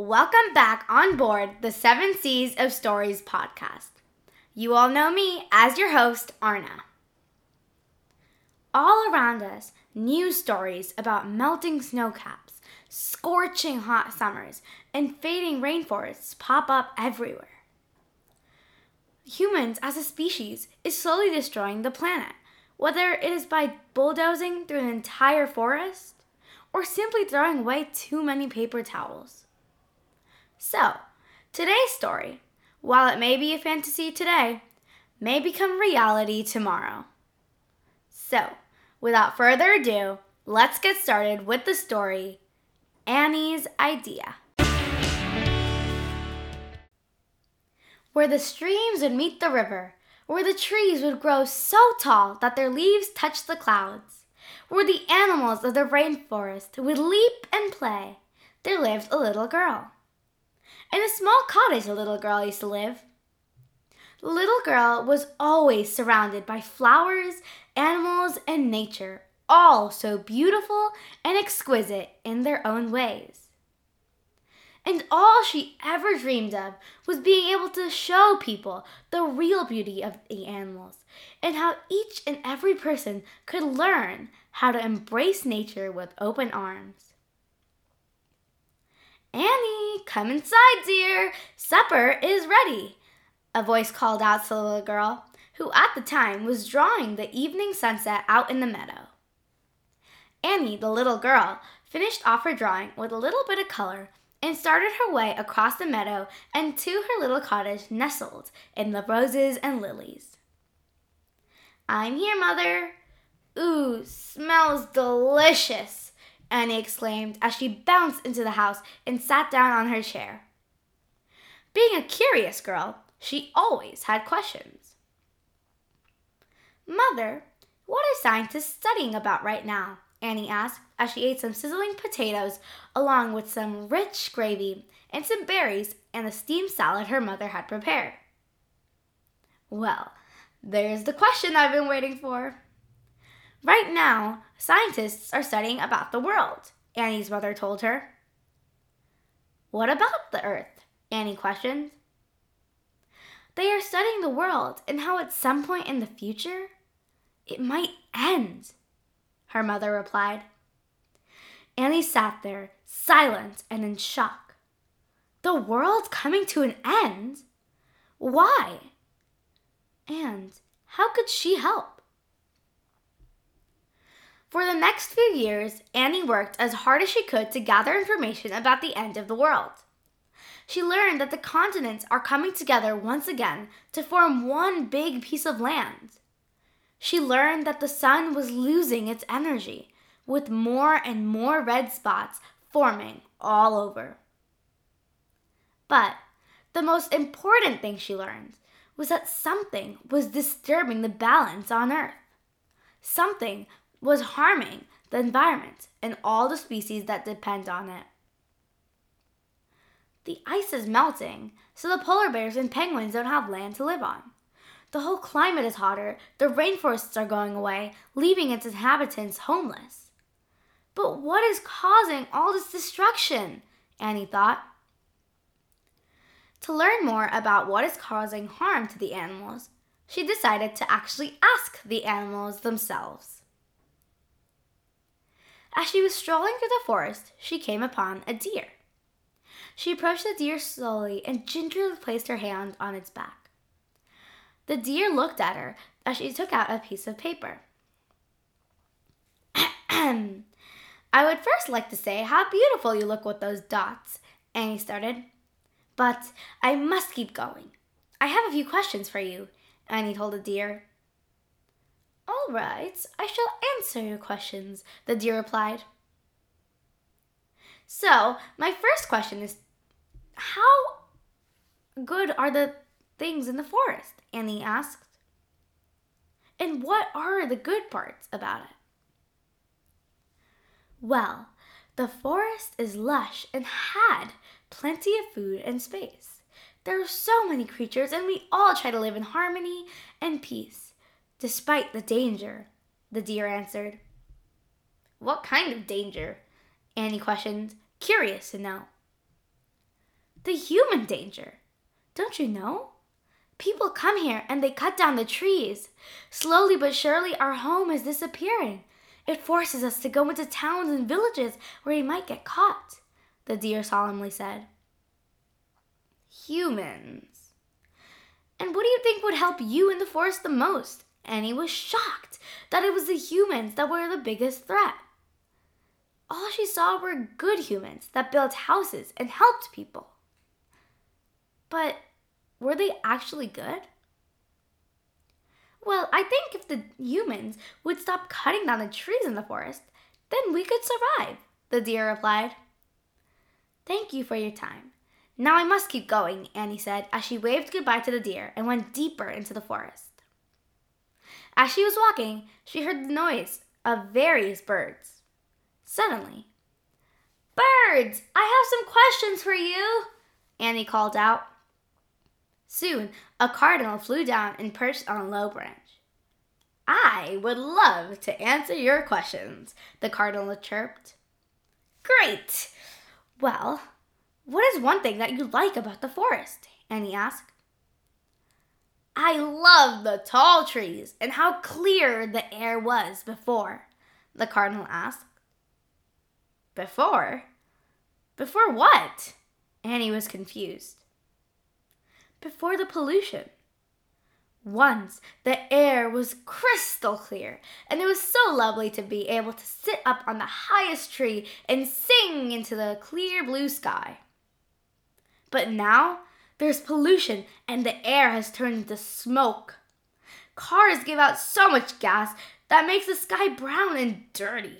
Welcome back on board the Seven Seas of Stories podcast. You all know me as your host, Arna. All around us, news stories about melting snow caps, scorching hot summers, and fading rainforests pop up everywhere. Humans as a species is slowly destroying the planet, whether it is by bulldozing through an entire forest or simply throwing away too many paper towels. So, today's story, while it may be a fantasy today, may become reality tomorrow. So, without further ado, let's get started with the story Annie's Idea. Where the streams would meet the river, where the trees would grow so tall that their leaves touched the clouds, where the animals of the rainforest would leap and play, there lived a little girl. In a small cottage, a little girl used to live. The little girl was always surrounded by flowers, animals, and nature, all so beautiful and exquisite in their own ways. And all she ever dreamed of was being able to show people the real beauty of the animals and how each and every person could learn how to embrace nature with open arms. Annie, come inside, dear. Supper is ready. A voice called out to the little girl, who at the time was drawing the evening sunset out in the meadow. Annie, the little girl, finished off her drawing with a little bit of color and started her way across the meadow and to her little cottage nestled in the roses and lilies. I'm here, Mother. Ooh, smells delicious, Annie exclaimed as she bounced into the house and sat down on her chair. Being a curious girl, she always had questions. Mother, what are scientists studying about right now? Annie asked as she ate some sizzling potatoes along with some rich gravy and some berries and the steamed salad her mother had prepared. Well, there's the question I've been waiting for. Right now, scientists are studying about the world, Annie's mother told her. What about the Earth? Annie questioned. They are studying the world and how at some point in the future it might end, her mother replied. Annie sat there, silent and in shock. The world coming to an end? Why? And how could she help? For the next few years, Annie worked as hard as she could to gather information about the end of the world. She learned that the continents are coming together once again to form one big piece of land. She learned that the sun was losing its energy, with more and more red spots forming all over. But the most important thing she learned was that something was disturbing the balance on Earth. Something was harming the environment and all the species that depend on it. The ice is melting, so the polar bears and penguins don't have land to live on. The whole climate is hotter, the rainforests are going away, leaving its inhabitants homeless. But what is causing all this destruction? Annie thought. To learn more about what is causing harm to the animals, she decided to actually ask the animals themselves. As she was strolling through the forest, she came upon a deer. She approached the deer slowly and gingerly placed her hand on its back. The deer looked at her as she took out a piece of paper. I would first like to say how beautiful you look with those dots, Annie started. But I must keep going. I have a few questions for you, Annie told the deer. All right, I shall answer your questions, the deer replied. So, my first question is how good are the things in the forest? Annie asked. And what are the good parts about it? Well, the forest is lush and had plenty of food and space. There are so many creatures, and we all try to live in harmony and peace, despite the danger, the deer answered. What kind of danger? Annie questioned, curious to know. The human danger. Don't you know? People come here and they cut down the trees. Slowly but surely, our home is disappearing. It forces us to go into towns and villages where we might get caught, the deer solemnly said. Humans. And what do you think would help you in the forest the most? Annie was shocked that it was the humans that were the biggest threat. All she saw were good humans that built houses and helped people. But were they actually good? Well, I think if the humans would stop cutting down the trees in the forest, then we could survive, the deer replied. Thank you for your time. Now I must keep going, Annie said as she waved goodbye to the deer and went deeper into the forest. As she was walking, she heard the noise of various birds. Suddenly, Birds, I have some questions for you, Annie called out. Soon, a cardinal flew down and perched on a low branch. I would love to answer your questions, the cardinal chirped. Great! Well, what is one thing that you like about the forest? Annie asked. I love the tall trees and how clear the air was before, the cardinal asked. Before? Before what? Annie was confused. Before the pollution. Once the air was crystal clear, and it was so lovely to be able to sit up on the highest tree and sing into the clear blue sky. But now there's pollution, and the air has turned into smoke. Cars give out so much gas that makes the sky brown and dirty.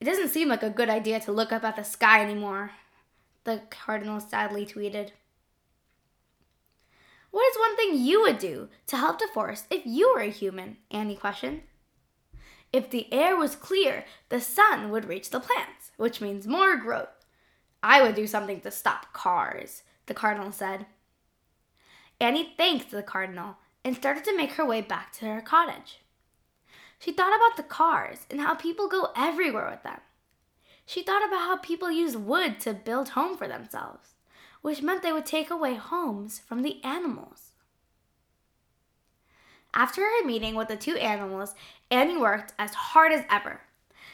It doesn't seem like a good idea to look up at the sky anymore, the cardinal sadly tweeted. What is one thing you would do to help the forest if you were a human? Annie questioned. If the air was clear, the sun would reach the plants, which means more growth. I would do something to stop cars, the cardinal said. Annie thanked the cardinal and started to make her way back to her cottage. She thought about the cars and how people go everywhere with them. She thought about how people use wood to build home for themselves, which meant they would take away homes from the animals. After her meeting with the two animals, Annie worked as hard as ever.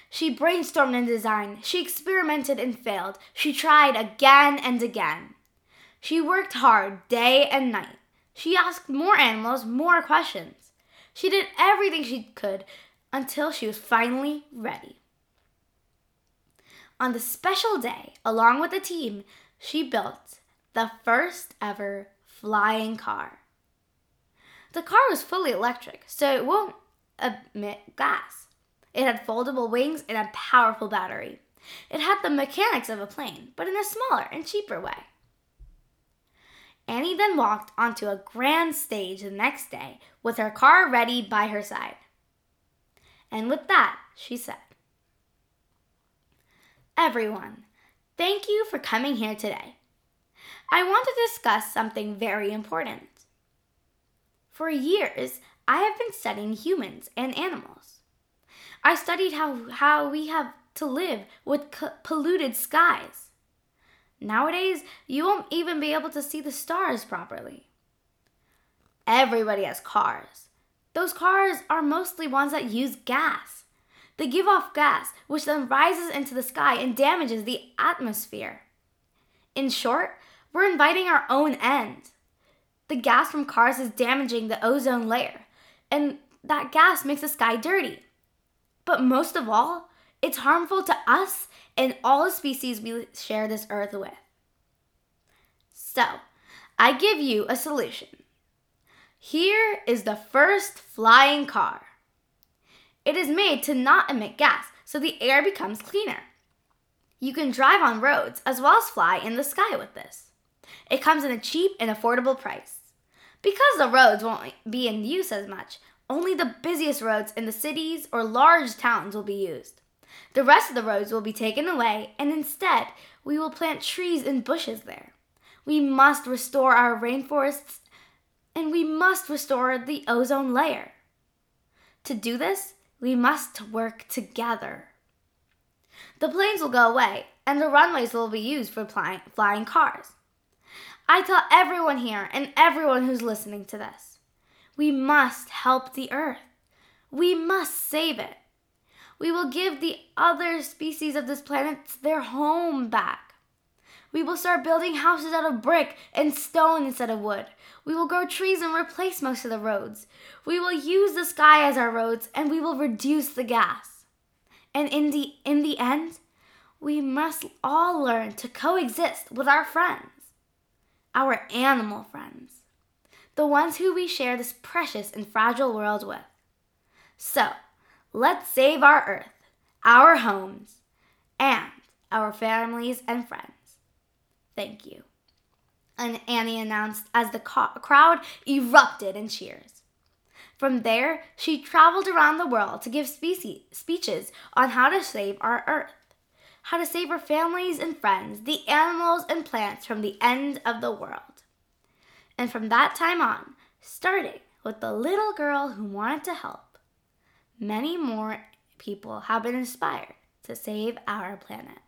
She brainstormed and designed, she experimented and failed, she tried again and again. She worked hard day and night. She asked more animals more questions. She did everything she could until she was finally ready. On the special day, along with the team, she built the first ever flying car. The car was fully electric, so it won't emit gas. It had foldable wings and a powerful battery. It had the mechanics of a plane, but in a smaller and cheaper way. Annie then walked onto a grand stage the next day with her car ready by her side. And with that, she said, Everyone, thank you for coming here today. I want to discuss something very important. For years, I have been studying humans and animals. I studied how, how we have to live with polluted skies Nowadays, you won't even be able to see the stars properly. Everybody has cars. Those cars are mostly ones that use gas. They give off gas, which then rises into the sky and damages the atmosphere. In short, we're inviting our own end. The gas from cars is damaging the ozone layer, and that gas makes the sky dirty. But most of all, it's harmful to us and all the species we share this earth with. So, I give you a solution. Here is the first flying car. It is made to not emit gas, so the air becomes cleaner. You can drive on roads as well as fly in the sky with this. It comes in a cheap and affordable price. Because the roads won't be in use as much, only the busiest roads in the cities or large towns will be used. The rest of the roads will be taken away, and instead, we will plant trees and bushes there. We must restore our rainforests, and we must restore the ozone layer. To do this, we must work together. the planes will go away and the runways will be used for flying, flying cars. I tell everyone here and everyone who's listening to this we must help the earth. We must save it. We will give the other species of this planet their home back. We will start building houses out of brick and stone instead of wood. We will grow trees and replace most of the roads. We will use the sky as our roads and we will reduce the gas. And in the, in the end, we must all learn to coexist with our friends, our animal friends, the ones who we share this precious and fragile world with. So, let's save our earth, our homes, and our families and friends. Thank you. And Annie announced as the crowd erupted in cheers. From there, she traveled around the world to give speeches on how to save our earth, how to save our families and friends, the animals and plants from the end of the world. And from that time on, starting with the little girl who wanted to help, many more people have been inspired to save our planet.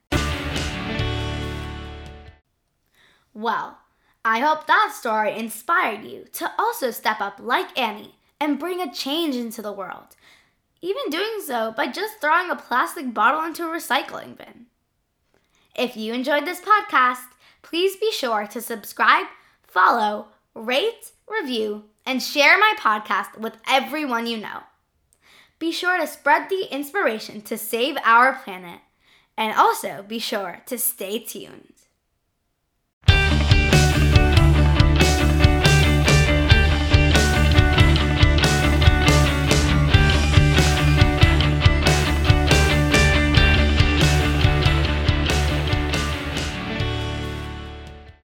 Well, I hope that story inspired you to also step up like Annie and bring a change into the world. Even doing so by just throwing a plastic bottle into a recycling bin. If you enjoyed this podcast, please be sure to subscribe, follow, rate, review, and share my podcast with everyone you know. Be sure to spread the inspiration to save our planet, and also be sure to stay tuned.